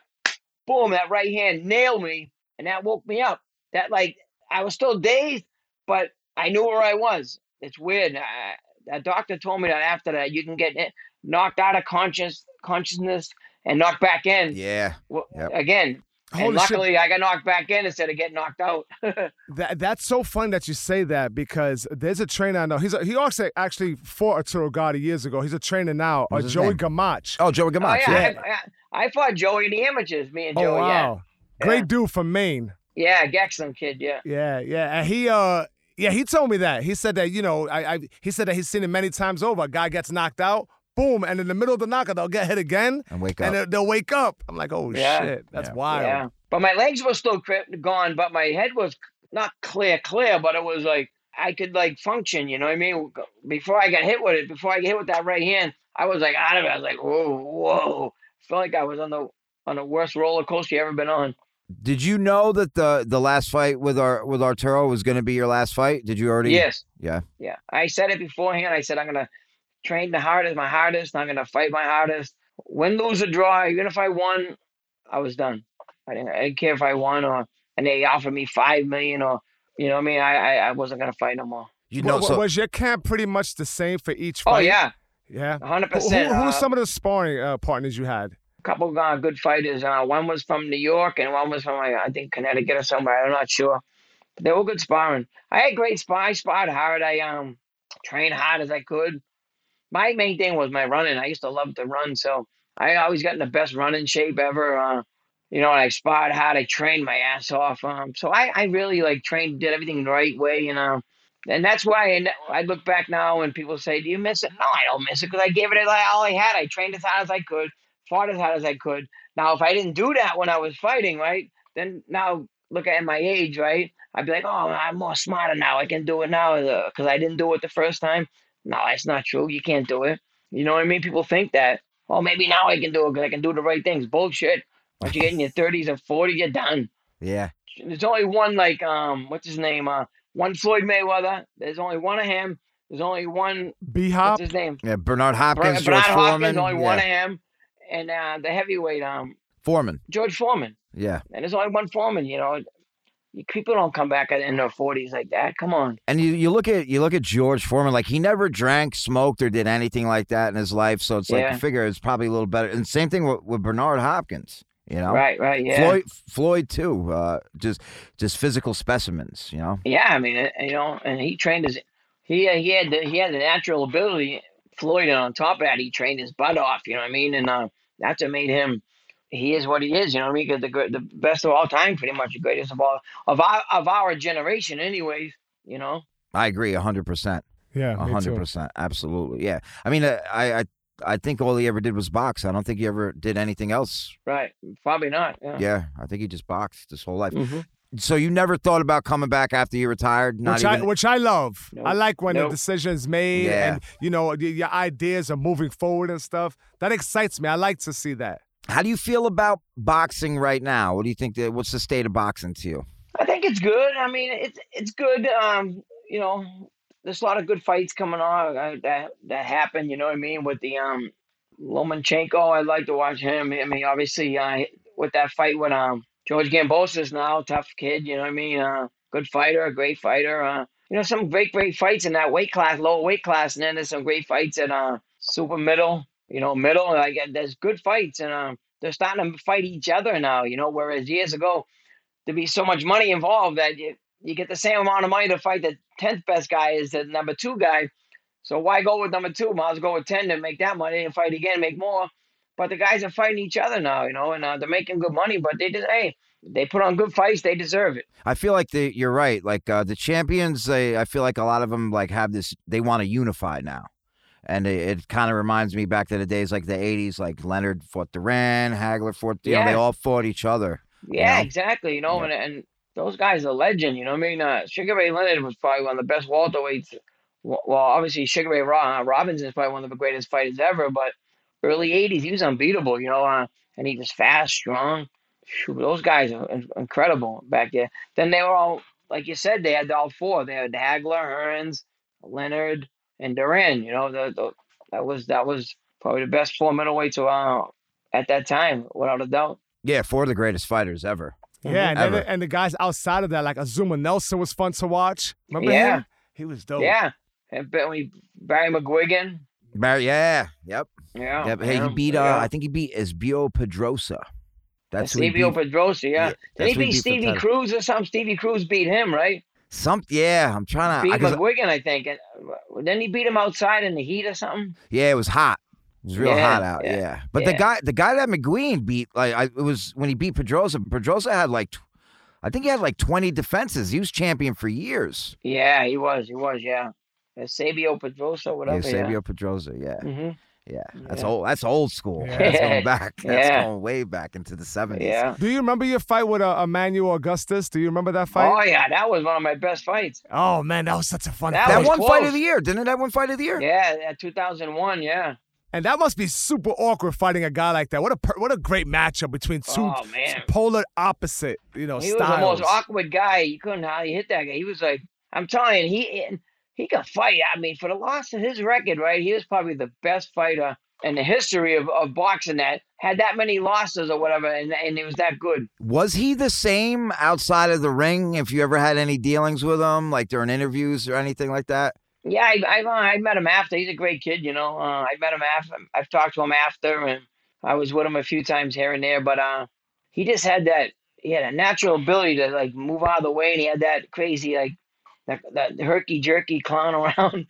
Boom, that right hand nailed me, and that woke me up. That like I was still dazed, but I knew where I was. It's weird. I, that doctor told me that after that you can get it- knocked out of conscious consciousness and knocked back in Yeah. Well, Yep. again. Holy and shit. luckily, I got knocked back in instead of getting knocked out. That that's so fun that you say that because there's a trainer I know. He's a, he also actually fought Arturo Gatti years ago. He's a trainer now, uh, Joey name? Gamache. Oh, Joey oh yeah, yeah. I, I, I fought Joey in the amateurs. Me and Oh, Joey. wow, Yeah. great Yeah. dude from Maine. Yeah, yeah, kid. Yeah. Yeah, yeah, and he uh. Yeah, he told me that. He said that, you know, I, I he said that he's seen it many times over. A guy gets knocked out, boom, and in the middle of the knockout, they'll get hit again, And wake and up. they'll, they'll wake up. I'm like, oh Yeah. shit, that's Yeah. wild. Yeah. But my legs were still cri- gone, but my head was not clear, clear, but it was like I could like function, you know what I mean? Before I got hit with it, before I got hit with that right hand, I was like out of it. I was like, whoa, whoa. felt like I was on the on the worst roller coaster you ever been on. Did you know that the the last fight with our with Arturo was going to be your last fight? Did you already? Yes. Yeah. Yeah. I said it beforehand. I said I'm gonna train the hardest, my hardest, I'm gonna fight my hardest. Win, lose, or draw, even if I won, I was done. I didn't, I didn't care if I won or and they offered me five million or you know what I mean I I, I wasn't gonna fight no more. You know, wa- so was your camp pretty much the same for each fight? Oh yeah, yeah. hundred Who, who, percent. who were some of the sparring uh, partners you had? Couple uh, good fighters. Uh, one was from New York and one was from like, I think Connecticut or somewhere. I'm not sure. But they were good sparring. I had great spar. I sparred hard. I um trained hard as I could. My main thing was my running. I used to love to run, so I always got in the best running shape ever. Uh, you know, and I sparred hard. I trained my ass off. Um, so I, I really like trained, did everything the right way, You know, and that's why and I look back now and people say, "Do you miss it?" No, I don't miss it because I gave it all I had. I trained as hard as I could, fought as hard as I could. Now, if I didn't do that when I was fighting, right, then now look at my age, right? I'd be like, "Oh, I'm more smarter now. I can do it now because I didn't do it the first time." No, that's not true. You can't do it. You know what I mean? People think that. Oh, maybe now I can do it because I can do the right things. Bullshit. Once you get in your 30s and 40s, you're done yeah, there's only one like um what's his name uh one Floyd Mayweather. There's only one of him. There's only one B Hop. what's Hop. his name yeah. Bernard Bernard Hopkins, George Hopkins. Foreman, Only yeah. one of him, and uh the heavyweight um Foreman, George Foreman. yeah. And there's only one Foreman. You know, people don't come back in their 40s like that. Come on. And you, you look at you look at George Foreman, like he never drank, smoked, or did anything like that in his life. So it's like Yeah. you figure it's probably a little better. And same thing with, with Bernard Hopkins. You know, Right, right, yeah. Floyd Floyd too. Uh, just just physical specimens. You know. Yeah, I mean, you know, and he trained his he uh, he had the, he had the natural ability. Floyd, and on top of that, he trained his butt off. You know what I mean? And uh, that's what made him. He is what he is. You know what I mean? 'Cause the gr- the best of all time, pretty much the greatest of all of our of our generation, anyways. You know. I agree, hundred percent, Yeah, me hundred percent. absolutely. Yeah. I mean, uh, I I I think all he ever did was box. I don't think he ever did anything else. Right. Probably not. Yeah. Yeah, I think he just boxed his whole life. Mhm. So you never thought about coming back after you retired? Not Which I, even. which I love. I like when the Nope. decision's made Yeah. and you know your ideas are moving forward and stuff. That excites me. I like to see that. How do you feel about boxing right now? What do you think? That, what's the state of boxing to you? I think it's good. I mean, it's it's good. Um, you know, there's a lot of good fights coming on uh, that that happen. You know what I mean? With the um Lomachenko, I'd like to watch him. I mean, obviously, uh, with that fight with um George Kambosos now, tough kid. You know what I mean? Uh, good fighter, a great fighter. Uh, you know, some great great fights in that weight class, lower weight class, and then there's some great fights at uh super middle. You know, middle. Like there's good fights, and um, they're starting to fight each other now. You know, whereas years ago there'd be so much money involved that you, you get the same amount of money to fight the tenth best guy as the number two guy. So why go with number two? Might as well go with ten to make that money and fight again, make more. But the guys are fighting each other now, you know, and uh, they're making good money. But they just hey, they put on good fights, they deserve it. I feel like the you're right. Like uh, the champions, they I feel like a lot of them like have this. They want to unify now, and it, it kind of reminds me back to the days like the '80s. Like Leonard fought Duran, Hagler fought. You know, they all fought each other. Yeah, know? exactly. You know, Yeah. and and those guys are legend. You know what I mean? Uh, Sugar Ray Leonard was probably one of the best welterweights. Well, well, obviously Sugar Ray uh, Robinson is probably one of the greatest fighters ever. But early '80s, he was unbeatable. You know, uh, and he was fast, strong. Phew, those guys are in- incredible back there. Then they were all, like you said, they had all four. They had Hagler, Hearns, Leonard, and Duran. You know, the, the that was that was probably the best four middleweights uh, at that time, without a doubt. Yeah, four of the greatest fighters ever. Yeah, and, then, Ever. and the guys outside of that, like Azuma Nelson, was fun to watch. Remember Yeah. him? He was dope. Yeah, and but we Barry McGuigan. Barry, yeah, yep, Yeah, yep. Hey, he beat. Uh, yeah. I think he beat Eusebio Pedroza. That's who he Stevie beat. Pedroza. Yeah, Yeah, did he beat Stevie. Cruz or something? Stevie Cruz beat him, right? Some, yeah, I'm trying to. Beat I, McGuigan, I think. And uh, then he beat him outside in the heat or something. yeah, it was hot. It was real Yeah, hot out. Yeah, yeah, but the guy, the guy that McGuigan beat, like, I, it was when he beat Pedroza. Pedroza had like, I think he had like 20 defenses. He was champion for years. Yeah, he was. He was. Yeah, Sabio Pedroza, whatever. yeah, Sabio Pedroza. Yeah, hmm yeah. That's Yeah. old. That's old school. Yeah. That's going back. That's Yeah. going way back into the 70s. Yeah. Do you remember your fight with uh, Emmanuel Augustus? Do you remember that fight? Oh yeah, that was one of my best fights. Oh, man, that was such a fun That fight. That was one fight of the year, didn't it? That one fight of the year. Yeah, at 2001. Yeah. And that must be super awkward fighting a guy like that. What a per- what a great matchup between two Oh man. polar opposite, you know, He was the most awkward guy. You couldn't hardly hit that guy. He was like, I'm telling you, he and he could fight. I mean, for the loss of his record, right? He was probably the best fighter in the history of, of boxing that had that many losses or whatever, and and it was that good. Was he the same outside of the ring? If you ever had any dealings with him, like during interviews or anything like that? Yeah, I I, uh, I met him after. He's a great kid, you know. Uh, I met him after. I've talked to him after, and I was with him a few times here and there. But uh, he just had that. He had a natural ability to like move out of the way, and he had that crazy like that that herky jerky clown around.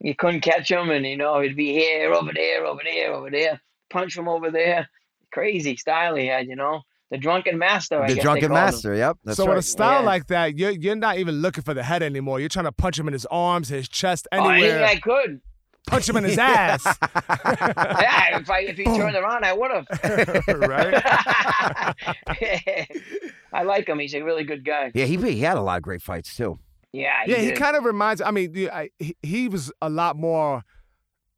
you couldn't catch him, and you know he'd be here, over there, over there, over there, punch him over there. Crazy style he had, you know. The drunken master. I the guess they drunken called him. master. Yep. That's so right. with a style Yeah. like that, you're you're not even looking for the head anymore. You're trying to punch him in his arms, his chest, Oh, anything anywhere. I could. punch him in his ass. yeah, if I if he turned around, I would have. right? I like him. He's a really good guy. yeah, he he had a lot of great fights too. Yeah, Yeah, he kind of reminds. I mean, I, he, he was a lot more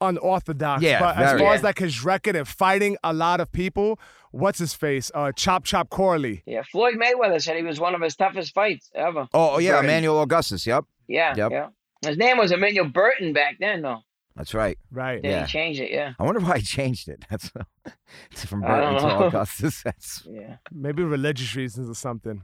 unorthodox. Yeah, but as very. far as like his record and fighting a lot of people, what's his face? Uh, Chop Chop Corley. Yeah, Floyd Mayweather said he was one of his toughest fights ever. Oh, oh, yeah, Burton. Emmanuel Augustus. Yep, Yeah, Yep. yeah. His name was Emmanuel Burton back then, though. that's right. Right. Then Yeah. he changed it. Yeah, I wonder why he changed it. That's from Burton to. Augustus. That's yeah. Maybe religious reasons or something.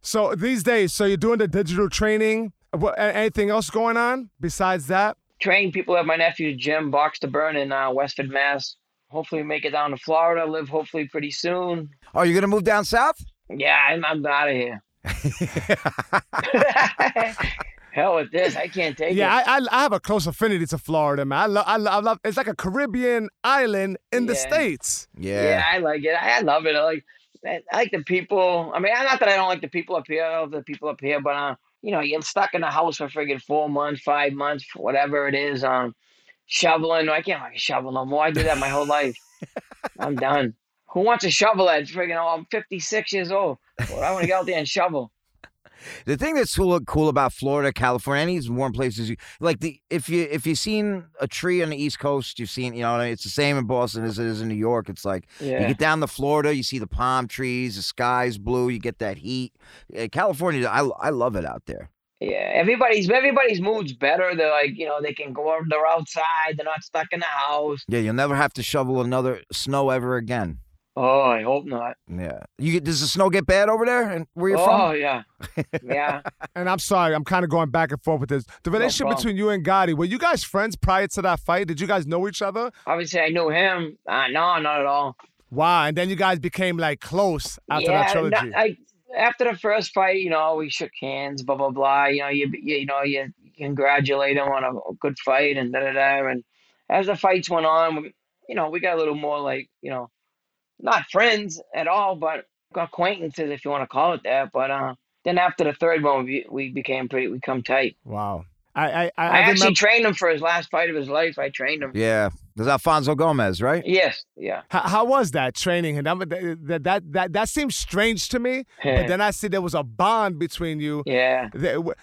So these days, so you're doing the digital training. What, anything else going on besides that? Train people at my nephew Jim Box to Burn in uh, Westford, Mass. Hopefully, make it down to Florida. Live hopefully pretty soon. oh, you're gonna move down south? Yeah, I'm, I'm out of here. Hell with this. I can't take Yeah, it. I, I I have a close affinity to Florida, man. I love I love, I love it's like a Caribbean island in the states. Yeah. Yeah, I like it. I, I love it. I like I like the people. I mean, not that I don't like the people up here. I love the people up here, but uh, you know, you're stuck in the house for friggin' four months, five months, whatever it is. Um, shoveling. I can't fucking shovel no more. I did that my whole life. I'm done. Who wants to shovel at friggin' oh, I'm 56 years old. Well, I want to get out there and shovel. The thing that's cool, cool about Florida, California, any these warm places, you like the if you if you've seen a tree on the East Coast, you've seen you know it's the same in Boston as it is in New York. It's like you get down to Florida, you see the palm trees, the sky's blue, you get that heat. California, I I love it out there. Yeah, everybody's everybody's mood's better. They're like, you know, they can go out, they're outside. They're not stuck in the house. Yeah, you'll never have to shovel another snow ever again. Oh, I hope not. Yeah, you does the snow get bad over there and where you're oh from? yeah, yeah. And I'm sorry, I'm kind of going back and forth with this. The relationship problem. between you and Gatti, were you guys friends prior to that fight? Did you guys know each other? Obviously, I knew him. Uh, no, not at all. Wow, and then you guys became like close after yeah, that trilogy. no- I, after the first fight, you know, we shook hands, blah blah blah. You know, you you, you know, you congratulate him on a, a good fight and da da da. And as the fights went on, you know, we got a little more like, you know, not friends at all, but acquaintances, if you want to call it that. But uh, then after the third one, we we became pretty, we come tight. wow. I I, I, I, I actually remember, trained him for his last fight of his life. I trained him. Yeah, there's Alfonso Gomez, right? Yes, yeah. how, how was that training? And that, that that that that seems strange to me. But then I see there was a bond between you. yeah.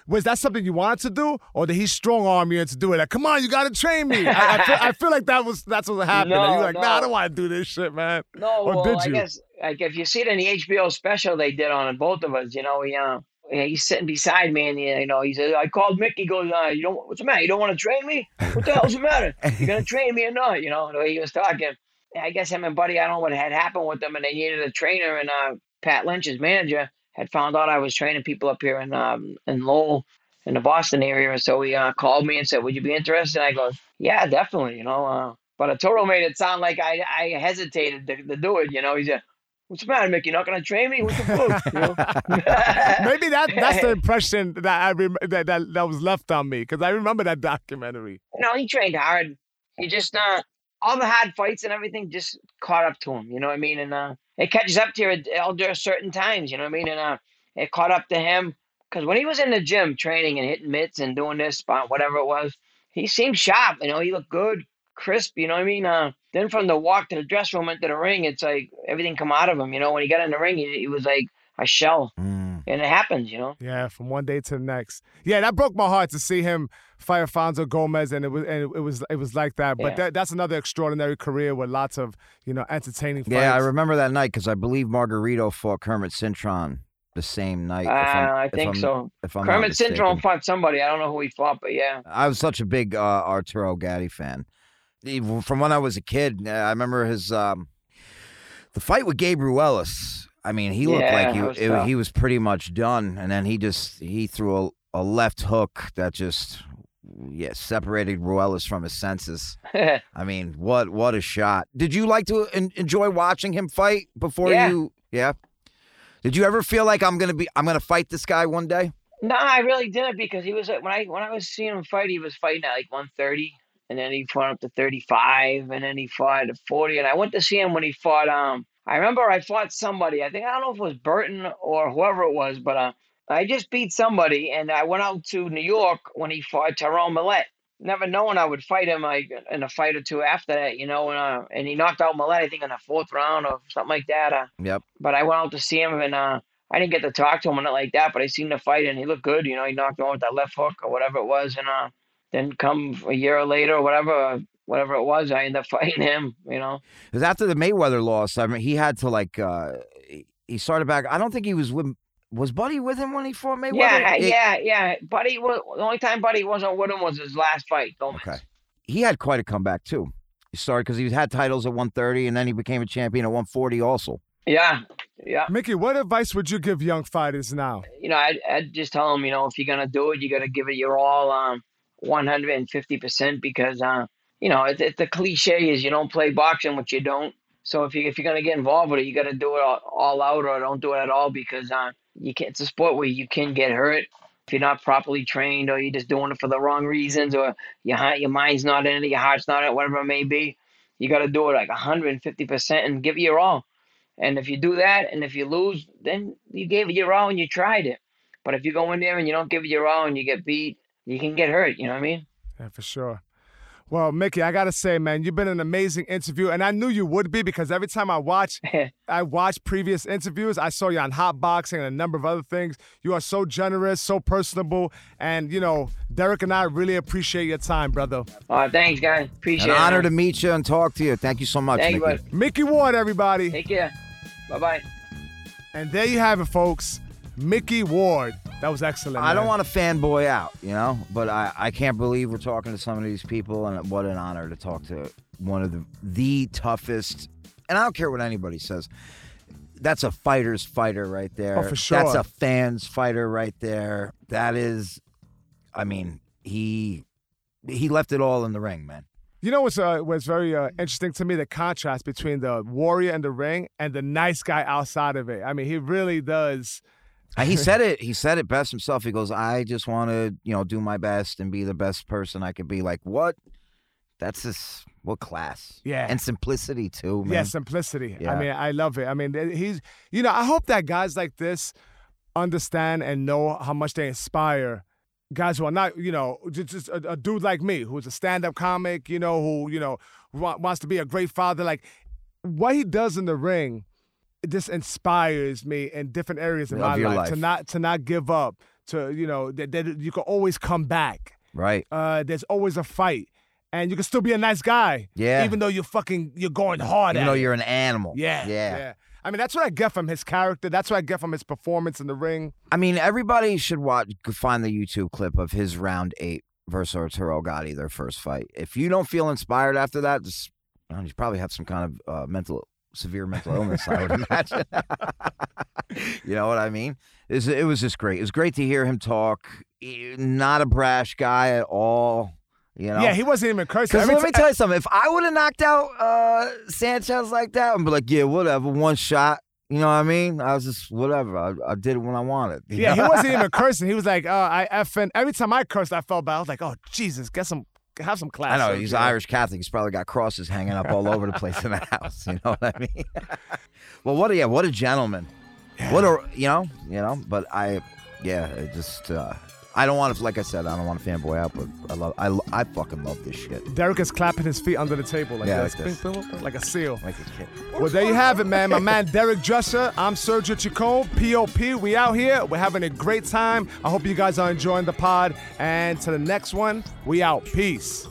Was that something you wanted to do, or did he strong arm you into doing it? Like, come on, you got to train me. I, I, feel, I feel like that was that's what happened. and No, you're like, nah, I don't want to do this shit, man. No, Or well, did I you? guess like if you see it in the HBO special they did on it, both of us, you know, he, uh, yeah, he's sitting beside me, and you know, he says, "I called Mick." He goes, uh, "You don't? What's the matter? You don't want to train me? What the hell's the matter? You gonna train me or not?" You know, the way he was talking. I guess him and Buddy, I don't know what had happened with them, and they needed a trainer, and uh, Pat Lynch, his manager, had found out I was training people up here in um, in Lowell, in the Boston area, and so he uh, called me and said, "Would you be interested?" And I go, "Yeah, definitely." You know, uh, but Arturo made it sound like I I hesitated to, to do it. You know, he said, "What's the matter, Mick? You're not gonna train me? What the fuck?" You know? Maybe that that's the impression that I rem- that, that that was left on me because I remember that documentary. no, he trained hard. He just uh, all the hard fights and everything just caught up to him. You know what I mean? And uh, it catches up to you at certain times. You know what I mean? And uh, it caught up to him because when he was in the gym training and hitting mitts and doing this, whatever it was, he seemed sharp. You know, he looked good, crisp. You know what I mean? Uh, then from the walk to the dressing room into the ring, it's like everything come out of him. You know, when he got in the ring, he, he was like a shell, Mm. and it happens. You know. Yeah, from one day to the next. Yeah, that broke my heart to see him fight Alfonso Gomez, and it was and it was it was like that. But Yeah. that, that's another extraordinary career with lots of you know entertaining fights. Yeah, I remember that night because I believe Margarito fought Kermit Cintron the same night. Uh, I'm- if think I'm- so. If I'm not Kermit mistaken. Cintron fought somebody. I don't know who he fought, but yeah. I was such a big uh, Arturo Gatti fan. From when I was a kid, uh, I remember his um, The fight with Gabriel Ruelas. I mean, he looked Yeah, like he was it- he was pretty much done, and then he just he threw a, a left hook that just yeah separated Ruelas from his senses. I mean, what what a shot! Did you like to en- enjoy watching him fight before Yeah. you? Yeah. Did you ever feel like I'm gonna be I'm gonna fight this guy one day? No, I really didn't because he was at when I when I was seeing him fight, he was fighting at like 130, and then he fought up to 35, and then he fought at 40. And I went to see him when he fought. Um, I remember I fought somebody. I think I don't know if it was Burton or whoever it was, but uh, I just beat somebody, and I went out to New York when he fought Terron Millett. Never knowing I would fight him like in a fight or two after that, you know, and uh, and he knocked out Millette, I think in the fourth round or something like that. Uh, Yep. but I went out to see him and uh, I didn't get to talk to him or nothing like that, but I seen the fight and he looked good. You know, he knocked him with that left hook or whatever it was, and uh, then come a year later or whatever, whatever it was, I ended up fighting him. You know, Because after the Mayweather loss, I mean, he had to like uh he- he started back. I don't think he was with was Buddy with him when he fought Mayweather. yeah, He- yeah, yeah. Buddy, wa- the only time Buddy wasn't with him was his last fight. Gomez. Okay. He had quite a comeback too. He started because he had titles at 130, and then he became a champion at 140 also. Yeah, yeah. Micky, what advice would you give young fighters now? you know, I'd, I'd just tell them, you know, if you're gonna do it, you gotta give it your all, um, 150 percent, because, uh, you know, it, it, the cliche is you don't play boxing, which you don't. So if you if you're gonna get involved with it, you gotta do it all, all out, or don't do it at all, because uh, you can. It's a sport where you can get hurt if you're not properly trained, or you're just doing it for the wrong reasons, or your your mind's not in it, your heart's not in it, whatever it may be. You gotta do it like 150 percent and give it your all. And if you do that, and if you lose, then you gave it your all and you tried it. But if you go in there and you don't give it your all and you get beat, you can get hurt. You know what I mean? Yeah, for sure. Well, Micky, I gotta say, man, you've been an amazing interview, and I knew you would be because every time I watch, I watch previous interviews. I saw you on Hot Boxing and a number of other things. You are so generous, so personable, and you know, Derek and I really appreciate your time, brother. Uh, thanks, guys. Appreciate An it. honor man. to meet you and talk to you. Thank you so much. Thank Micky. bud. Micky Ward, everybody, Take care. Bye bye. and there you have it, folks. Micky Ward. That was excellent. I don't want to fanboy out, you know, but I, I can't believe we're talking to some of these people, and what an honor to talk to one of the the toughest. And I don't care what anybody says. That's a fighter's fighter right there. Oh, for sure. That's a fan's fighter right there. That is, I mean, he he left it all in the ring, man. You know what's uh, what's very uh, interesting to me? The contrast between the warrior in the ring and the nice guy outside of it. I mean, he really does. And he said it. He said it best himself. He goes, "I just want to, you know, do my best and be the best person I could be." Like what? That's just what class. Yeah. and simplicity too, man. Yeah, simplicity. Yeah. I mean, I love it. I mean, he's, you know, I hope that guys like this understand and know how much they inspire guys who are not, you know, just, just a, a dude like me who's a stand-up comic, you know, who, you know, wa- wants to be a great father. Like what he does in the ring, just inspires me in different areas of my your life, to not to not give up. To you know that, that you can always come back. Right. Uh, there's always a fight, and you can still be a nice guy. Yeah. Even though you're fucking, you're going hard Even though it. you're an animal. Yeah, Yeah. I mean, that's what I get from his character. That's what I get from his performance in the ring. I mean, everybody should watch. Find the YouTube clip of his round eight versus Arturo Gatti, their first fight. If you don't feel inspired after that, just you probably have some kind of uh, mental, severe mental illness. I would imagine. you know what I mean? It was, it was just great. It was great to hear him talk. Not a brash guy at all. You know. Yeah, he wasn't even cursing. Because let me tell you something. If I would have knocked out uh, Sanchez like that I'd be like, yeah, whatever, one shot. You know what I mean? I was just whatever. I, I did it when I wanted. yeah, he wasn't even cursing. He was like, "Oh, I effing." Every time I cursed, I felt bad. I was like, "Oh, Jesus, get some, have some class." I know he's you Irish Catholic. He's probably got crosses hanging up all over the place in the house. You know what I mean? well, what a yeah, what a gentleman. What a you know, you know. But I, yeah, it just uh, I don't want to. Like I said, I don't want to fanboy out, but I love. I, I fucking love this shit. Derek is clapping his feet under the table like Yeah, this, like this. Bing, bing, bing, like a seal. Like a kid. Well, there you have it, man. My man Derek Dresser. I'm Sergio Chacon, POP. We out here. We're having a great time. I hope you guys are enjoying the pod. And to the next one, we out. Peace.